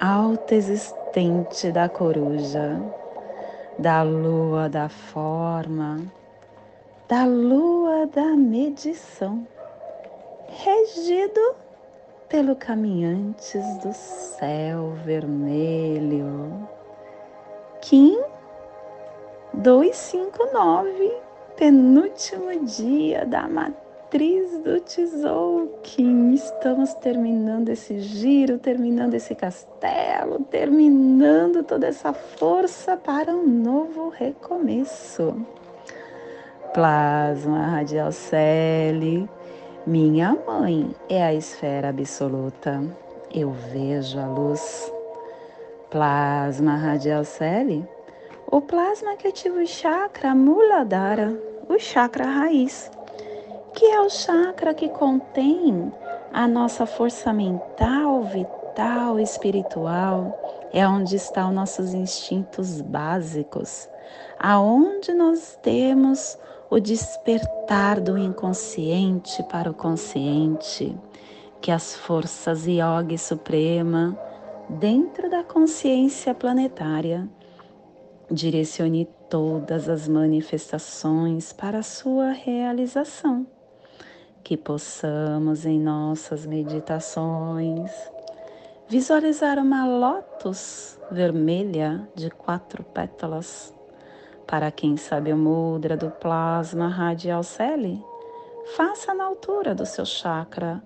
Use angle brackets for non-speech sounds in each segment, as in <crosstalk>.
alta existente da coruja, da lua da forma, da lua da medição, regido pelo caminhantes do céu vermelho. Kim 259, penúltimo dia da matéria matriz do Tzolk'in. Estamos terminando esse giro, terminando esse castelo, terminando toda essa força para um novo recomeço. Plasma radial Celi, minha mãe é a esfera absoluta. Eu vejo a luz. Plasma radial Celi, o plasma que ativa o chakra Muladhara, o chakra raiz que é o chakra que contém a nossa força mental, vital, espiritual, é onde estão nossos instintos básicos, aonde nós temos o despertar do inconsciente para o consciente, que as forças yoga suprema dentro da consciência planetária direcione todas as manifestações para a sua realização que possamos em nossas meditações visualizar uma lótus vermelha de quatro pétalas. Para quem sabe o mudra do plasma radial celi, faça na altura do seu chakra,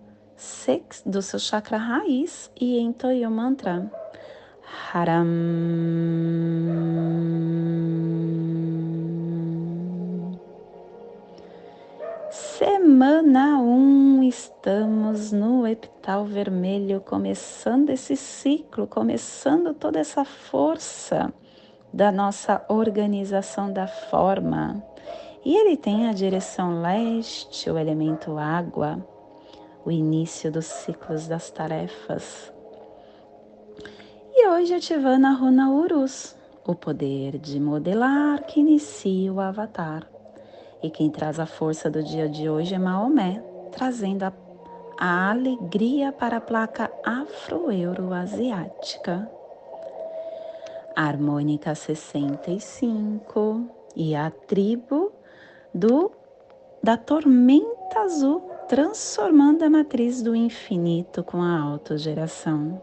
do seu chakra raiz e entoie o mantra Haram. Semana 1, um, estamos no epital vermelho, começando esse ciclo, começando toda essa força da nossa organização da forma. E ele tem a direção leste, o elemento água, o início dos ciclos das tarefas. E hoje ativando a runa Urus, o poder de modelar que inicia o avatar. E quem traz a força do dia de hoje é Maomé, trazendo a, a alegria para a placa afro-euro-asiática. Harmônica 65 e a tribo do da tormenta azul, transformando a matriz do infinito com a autogeração.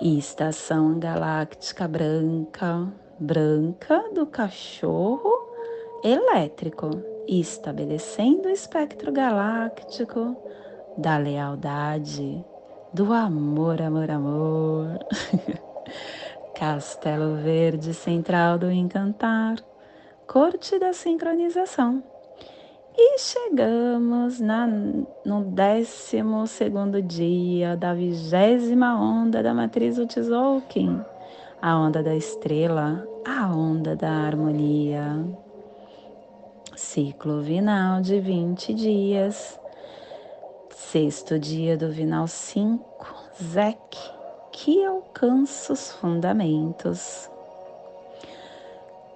E estação galáctica branca, branca do cachorro elétrico, estabelecendo o espectro galáctico da lealdade, do amor, amor, amor. <laughs> Castelo Verde Central do Encantar, Corte da Sincronização. E chegamos na, no décimo segundo dia da vigésima onda da matriz do Tzolk'in, a onda da estrela, a onda da harmonia ciclo vinal de 20 dias, sexto dia do vinal 5, Zek, que alcança os fundamentos.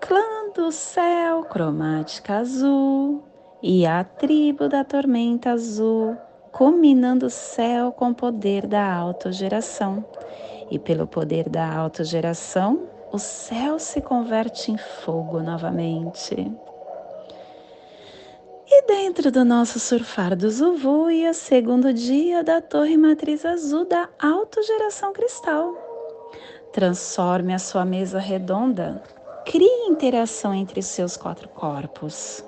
Clã do céu, cromática azul, e a tribo da tormenta azul, combinando o céu com o poder da autogeração. E pelo poder da autogeração, o céu se converte em fogo novamente. E dentro do nosso surfar do Zuvuia, segundo dia da Torre Matriz Azul da Autogeração Cristal. Transforme a sua mesa redonda, crie interação entre seus quatro corpos.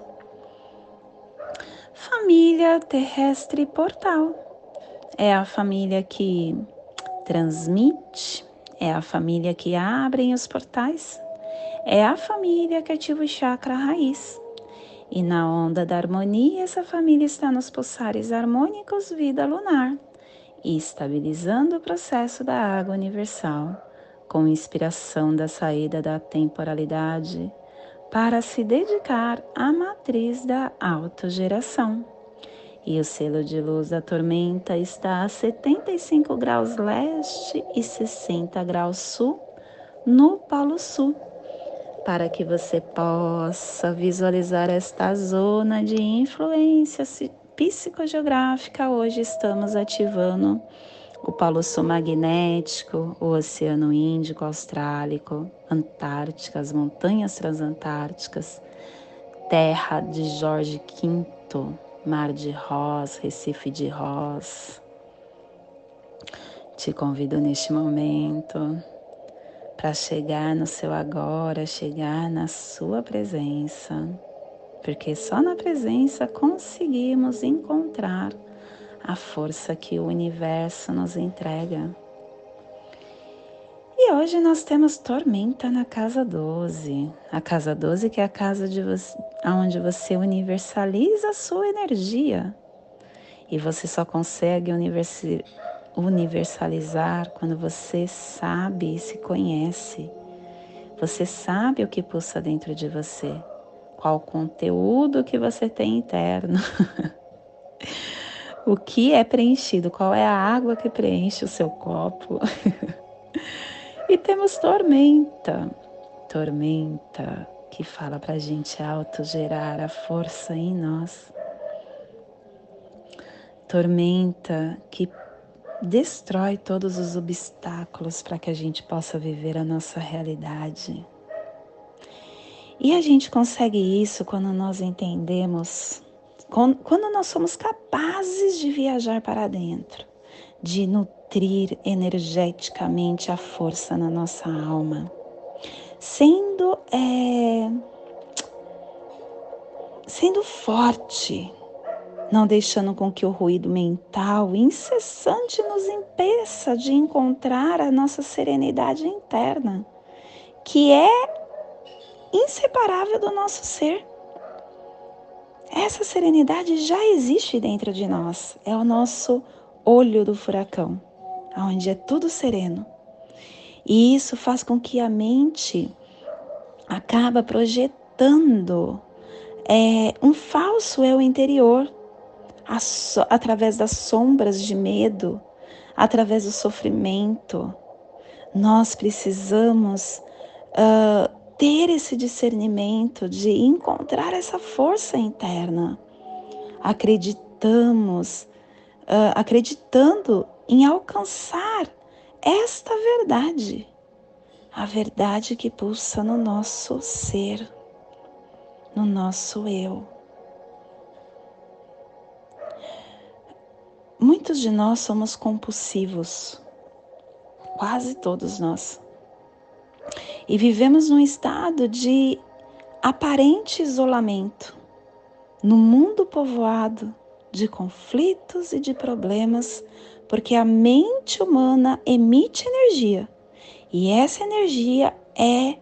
Família terrestre portal. É a família que transmite, é a família que abre os portais, é a família que ativa o chakra raiz e na onda da harmonia, essa família está nos pulsares harmônicos vida lunar, estabilizando o processo da água universal, com inspiração da saída da temporalidade para se dedicar à matriz da autogeração. E o selo de luz da tormenta está a 75 graus leste e 60 graus sul no Polo Sul, para que você possa visualizar esta zona de influência psicogeográfica. Hoje estamos ativando o Polo Sul magnético, o Oceano Índico Austrálico, Antártica, as montanhas transantárticas, terra de Jorge V, Mar de Ross, Recife de Ross. Te convido neste momento para chegar no seu agora, chegar na sua presença, porque só na presença conseguimos encontrar a força que o universo nos entrega. E hoje nós temos tormenta na casa 12. A casa 12 que é a casa de você, onde você universaliza a sua energia. E você só consegue universalizar quando você sabe e se conhece. Você sabe o que pulsa dentro de você, qual conteúdo que você tem interno. <laughs> o que é preenchido, qual é a água que preenche o seu copo. <laughs> e temos tormenta, tormenta que fala para a gente autogerar a força em nós. Tormenta que destrói todos os obstáculos para que a gente possa viver a nossa realidade. E a gente consegue isso quando nós entendemos quando nós somos capazes de viajar para dentro, de nutrir energeticamente a força na nossa alma, sendo é, sendo forte, não deixando com que o ruído mental incessante nos impeça de encontrar a nossa serenidade interna, que é inseparável do nosso ser. Essa serenidade já existe dentro de nós. É o nosso olho do furacão, onde é tudo sereno. E isso faz com que a mente acaba projetando é, um falso eu interior so, através das sombras de medo, através do sofrimento. Nós precisamos uh, ter esse discernimento de encontrar essa força interna. Acreditamos, uh, acreditando em alcançar esta verdade, a verdade que pulsa no nosso ser, no nosso eu. Muitos de nós somos compulsivos, quase todos nós. E vivemos num estado de aparente isolamento, no mundo povoado de conflitos e de problemas, porque a mente humana emite energia. E essa energia é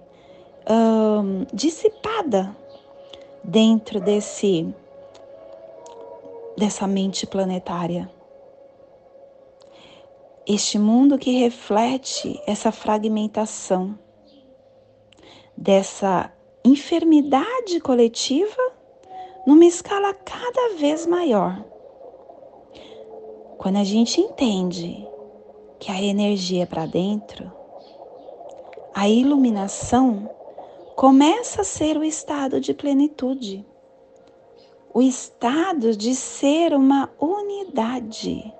dissipada dentro desse dessa mente planetária. Este mundo que reflete essa fragmentação dessa enfermidade coletiva numa escala cada vez maior. Quando a gente entende que a energia é para dentro, a iluminação começa a ser o estado de plenitude, o estado de ser uma unidade,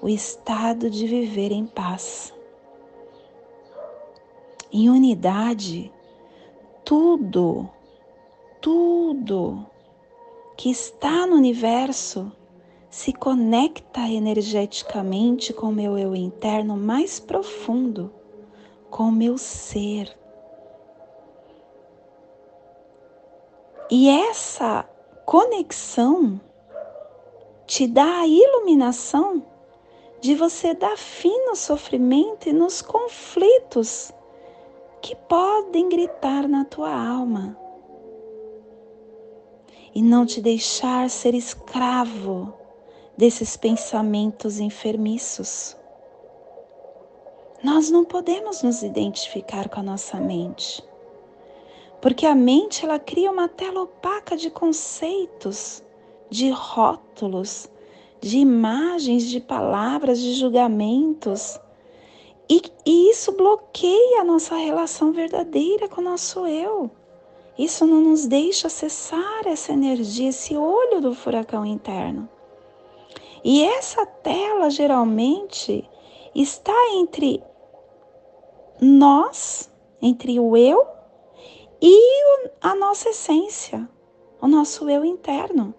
o estado de viver em paz em unidade, tudo, tudo que está no universo se conecta energeticamente com o meu eu interno mais profundo, com o meu ser. E essa conexão te dá a iluminação de você dar fim no sofrimento e nos conflitos que podem gritar na tua alma e não te deixar ser escravo desses pensamentos enfermiços. Nós não podemos nos identificar com a nossa mente. Porque a mente ela cria uma tela opaca de conceitos, de rótulos, de imagens, de palavras, de julgamentos. E, e, isso bloqueia a nossa relação verdadeira com o nosso eu. Isso não nos deixa acessar essa energia, esse olho do furacão interno. E essa tela geralmente está entre nós, entre o eu e a nossa essência, o nosso eu interno.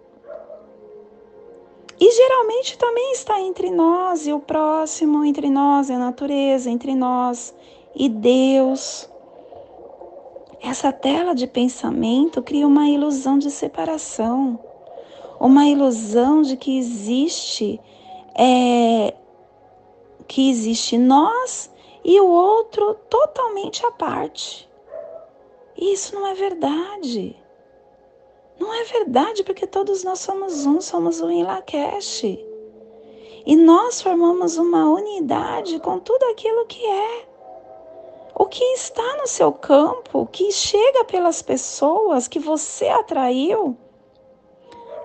E geralmente também está entre nós e o próximo, entre nós e a natureza, entre nós e Deus. Essa tela de pensamento cria uma ilusão de separação, uma ilusão de que existe é, que existe nós e o outro totalmente à parte. Isso não é verdade. Não é verdade, porque todos nós somos um, somos um em Lakesh. E nós formamos uma unidade com tudo aquilo que é. O que está no seu campo, que chega pelas pessoas que você atraiu,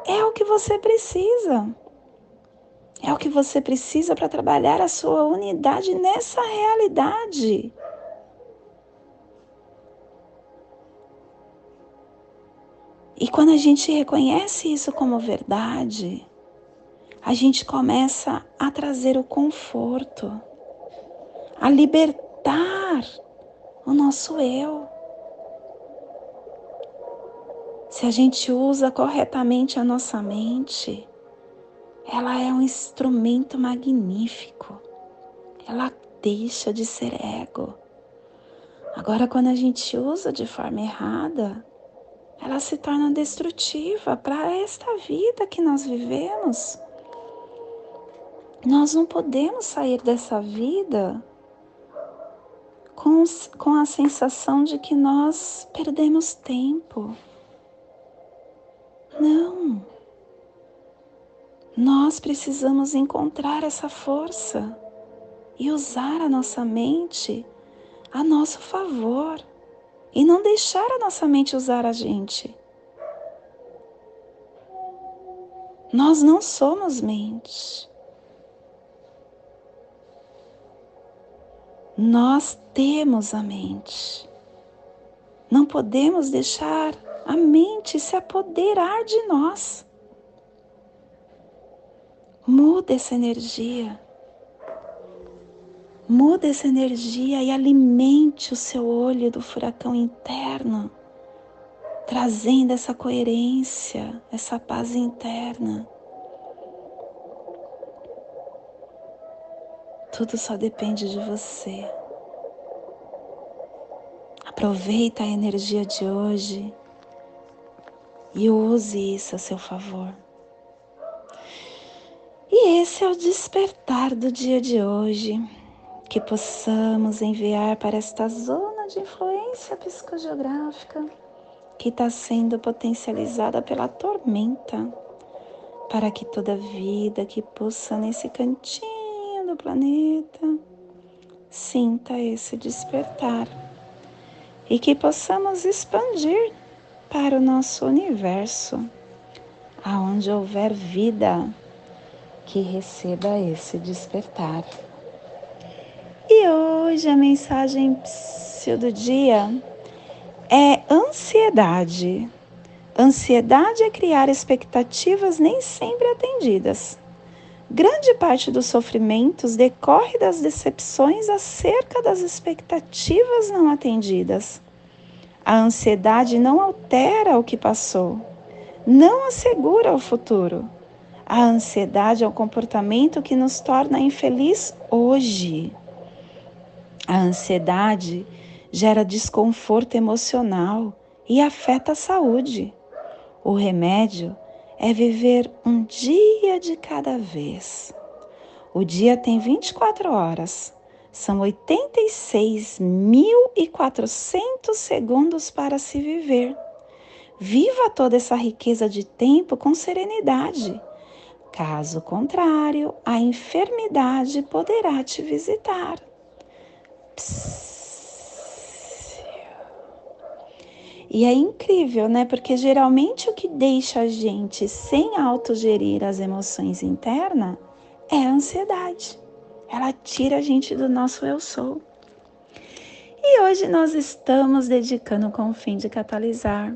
é o que você precisa. É o que você precisa para trabalhar a sua unidade nessa realidade. E quando a gente reconhece isso como verdade, a gente começa a trazer o conforto, a libertar o nosso eu. Se a gente usa corretamente a nossa mente, ela é um instrumento magnífico. Ela deixa de ser ego. Agora, quando a gente usa de forma errada, ela se torna destrutiva para esta vida que nós vivemos. Nós não podemos sair dessa vida com, com a sensação de que nós perdemos tempo. Não. Nós precisamos encontrar essa força e usar a nossa mente a nosso favor e não deixar a nossa mente usar a gente. Nós não somos mente. Nós temos a mente. Não podemos deixar a mente se apoderar de nós. Muda essa energia. Muda essa energia e alimente o seu olho do furacão interno, trazendo essa coerência, essa paz interna. Tudo só depende de você. Aproveita a energia de hoje e use isso a seu favor. E esse é o despertar do dia de hoje que possamos enviar para esta zona de influência psicogeográfica que está sendo potencializada pela tormenta, para que toda vida que possa nesse cantinho do planeta sinta esse despertar e que possamos expandir para o nosso universo, aonde houver vida que receba esse despertar. E hoje a mensagem do dia é ansiedade. Ansiedade é criar expectativas nem sempre atendidas. Grande parte dos sofrimentos decorre das decepções acerca das expectativas não atendidas. A ansiedade não altera o que passou, não assegura o futuro. A ansiedade é o comportamento que nos torna infeliz hoje. A ansiedade gera desconforto emocional e afeta a saúde. O remédio é viver um dia de cada vez. O dia tem 24 horas. São 86.400 segundos para se viver. Viva toda essa riqueza de tempo com serenidade. Caso contrário, a enfermidade poderá te visitar. E é incrível, né? Porque geralmente o que deixa a gente sem autogerir as emoções internas é a ansiedade. Ela tira a gente do nosso eu sou. E hoje nós estamos dedicando com o fim de catalisar,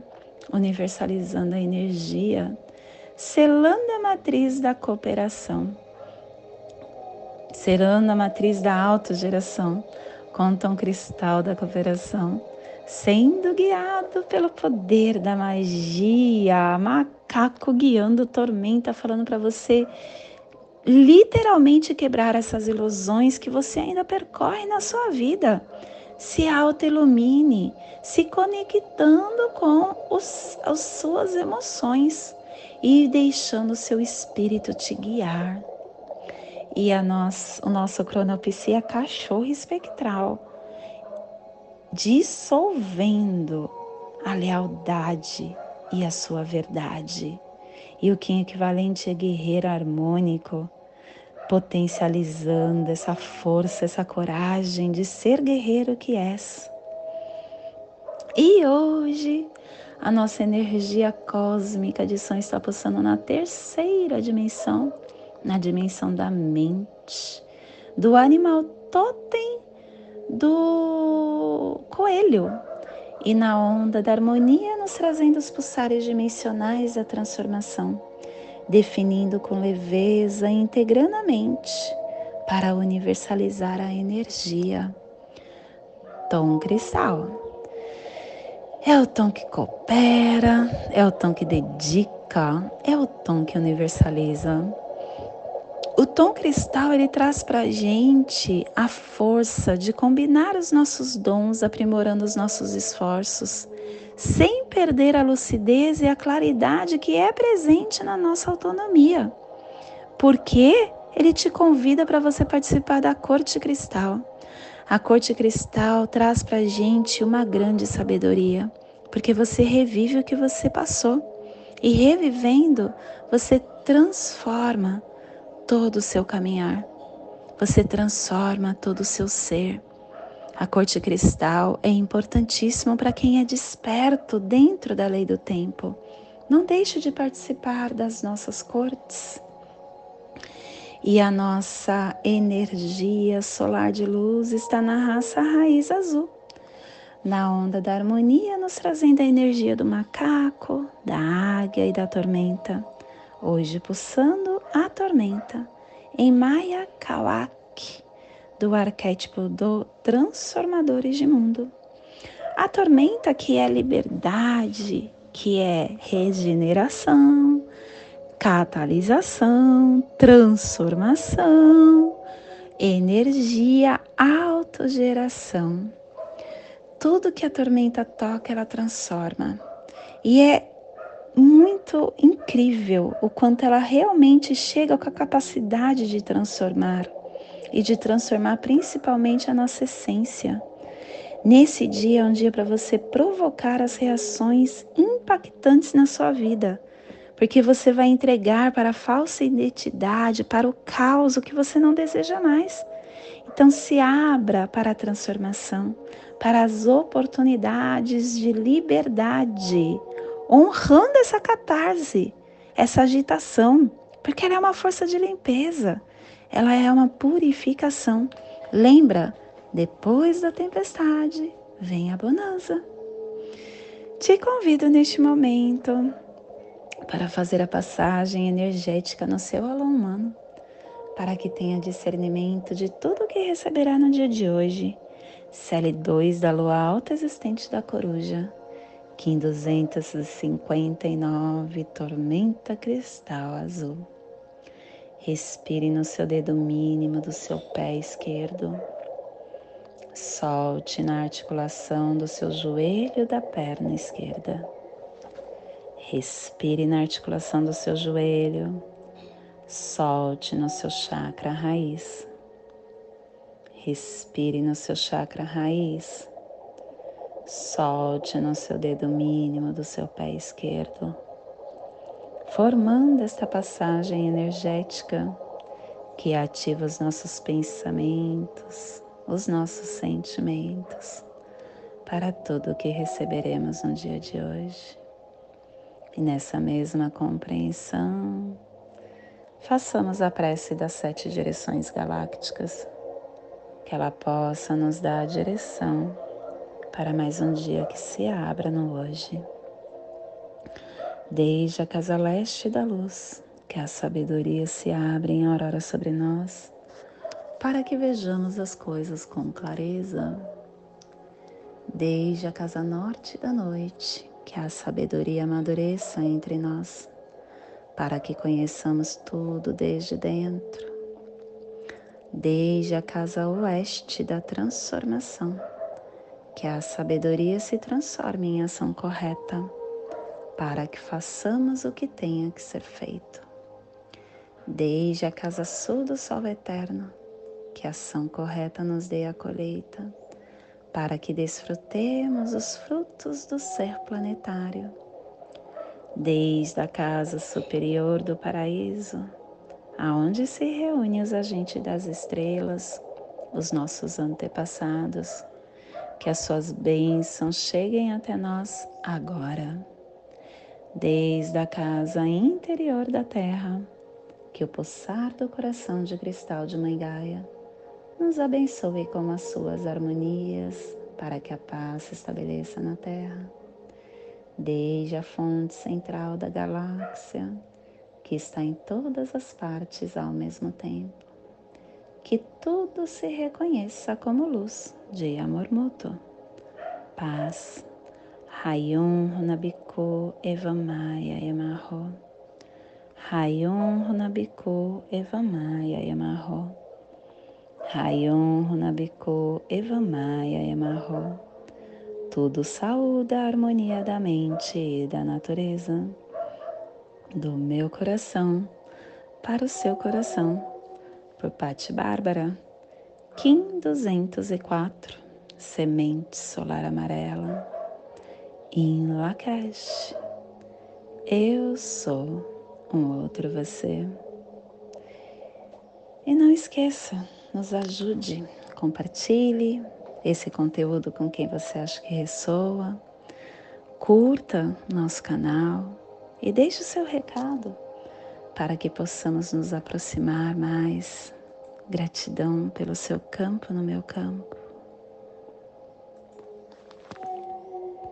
universalizando a energia, selando a matriz da cooperação, selando a matriz da autogeração, tom cristal da cooperação sendo guiado pelo poder da magia, macaco guiando tormenta, falando para você literalmente quebrar essas ilusões que você ainda percorre na sua vida. Se auto-ilumine, se conectando com os, as suas emoções e deixando o seu espírito te guiar. E a nós, o nosso cronopsia é cachorro espectral dissolvendo a lealdade e a sua verdade. E o Kim equivalente é guerreiro harmônico, potencializando essa força, essa coragem de ser guerreiro que és. E hoje a nossa energia cósmica de som está pulsando na terceira dimensão, na dimensão da mente, do animal totem do coelho e na onda da harmonia nos trazendo os pulsares dimensionais da transformação, definindo com leveza e integrando a mente para universalizar a energia. Tom cristal. É o tom que coopera, é o tom que dedica, é o tom que universaliza. O tom cristal ele traz para gente a força de combinar os nossos dons, aprimorando os nossos esforços, sem perder a lucidez e a claridade que é presente na nossa autonomia. Porque ele te convida para você participar da corte cristal. A corte cristal traz para gente uma grande sabedoria, porque você revive o que você passou. E revivendo, você transforma todo o seu caminhar. Você transforma todo o seu ser. A corte cristal é importantíssimo para quem é desperto dentro da lei do tempo. Não deixe de participar das nossas cortes. E a nossa energia solar de luz está na raça raiz azul, na onda da harmonia, nos trazendo a energia do macaco, da águia e da tormenta. Hoje pulsando a tormenta em Maya Kawak, do arquétipo do Transformadores de Mundo. A tormenta que é liberdade, que é regeneração, catalisação, transformação, energia, autogeração. Tudo que a tormenta toca, ela transforma. E é muito incrível o quanto ela realmente chega com a capacidade de transformar e de transformar principalmente a nossa essência. Nesse dia é um dia para você provocar as reações impactantes na sua vida, porque você vai entregar para a falsa identidade, para o caos o que você não deseja mais. Então se abra para a transformação, para as oportunidades de liberdade honrando essa catarse, essa agitação, porque ela é uma força de limpeza, ela é uma purificação. Lembra, depois da tempestade vem a bonança. Te convido neste momento para fazer a passagem energética no seu alô humano, para que tenha discernimento de tudo o que receberá no dia de hoje. CL2 da lua alta existente da coruja Kim 259, tormenta cristal azul. Respire no seu dedo mínimo do seu pé esquerdo. Solte na articulação do seu joelho da perna esquerda. Respire na articulação do seu joelho. Solte no seu chakra raiz. Respire no seu chakra raiz. Solte no seu dedo mínimo do seu pé esquerdo, formando esta passagem energética que ativa os nossos pensamentos, os nossos sentimentos para tudo o que receberemos no dia de hoje. E nessa mesma compreensão, façamos a prece das sete direções galácticas, que ela possa nos dar a direção para mais um dia que se abra no hoje. Desde a casa leste da luz, que a sabedoria se abre em aurora sobre nós, para que vejamos as coisas com clareza. Desde a casa norte da noite, que a sabedoria amadureça entre nós, para que conheçamos tudo desde dentro. Desde a casa oeste da transformação, que a sabedoria se transforme em ação correta, para que façamos o que tenha que ser feito. Desde a casa sul do sol eterno, que a ação correta nos dê a colheita, para que desfrutemos os frutos do ser planetário. Desde a casa superior do paraíso, aonde se reúnem os agentes das estrelas, os nossos antepassados, que as suas bênçãos cheguem até nós agora. Desde a casa interior da terra, que o pulsar do coração de cristal de Mãe Gaia nos abençoe com as suas harmonias para que a paz se estabeleça na Terra, desde a fonte central da galáxia, que está em todas as partes ao mesmo tempo. Que tudo se reconheça como luz de amor mútuo. Paz. Rayon Runabiku Evamaya Yamarro. Rayon Runabiku Evamaya Yamarro. Rayon Runabiku Evamaya Yamarro. Tudo saúde a harmonia da mente e da natureza, do meu coração para o seu coração, por Pati Bárbara, Kim 204, Semente Solar Amarela, em Lakesh. Eu sou um outro você. E não esqueça, nos ajude, compartilhe esse conteúdo com quem você acha que ressoa, curta nosso canal e deixe o seu recado para que possamos nos aproximar mais. Gratidão pelo seu campo no meu campo.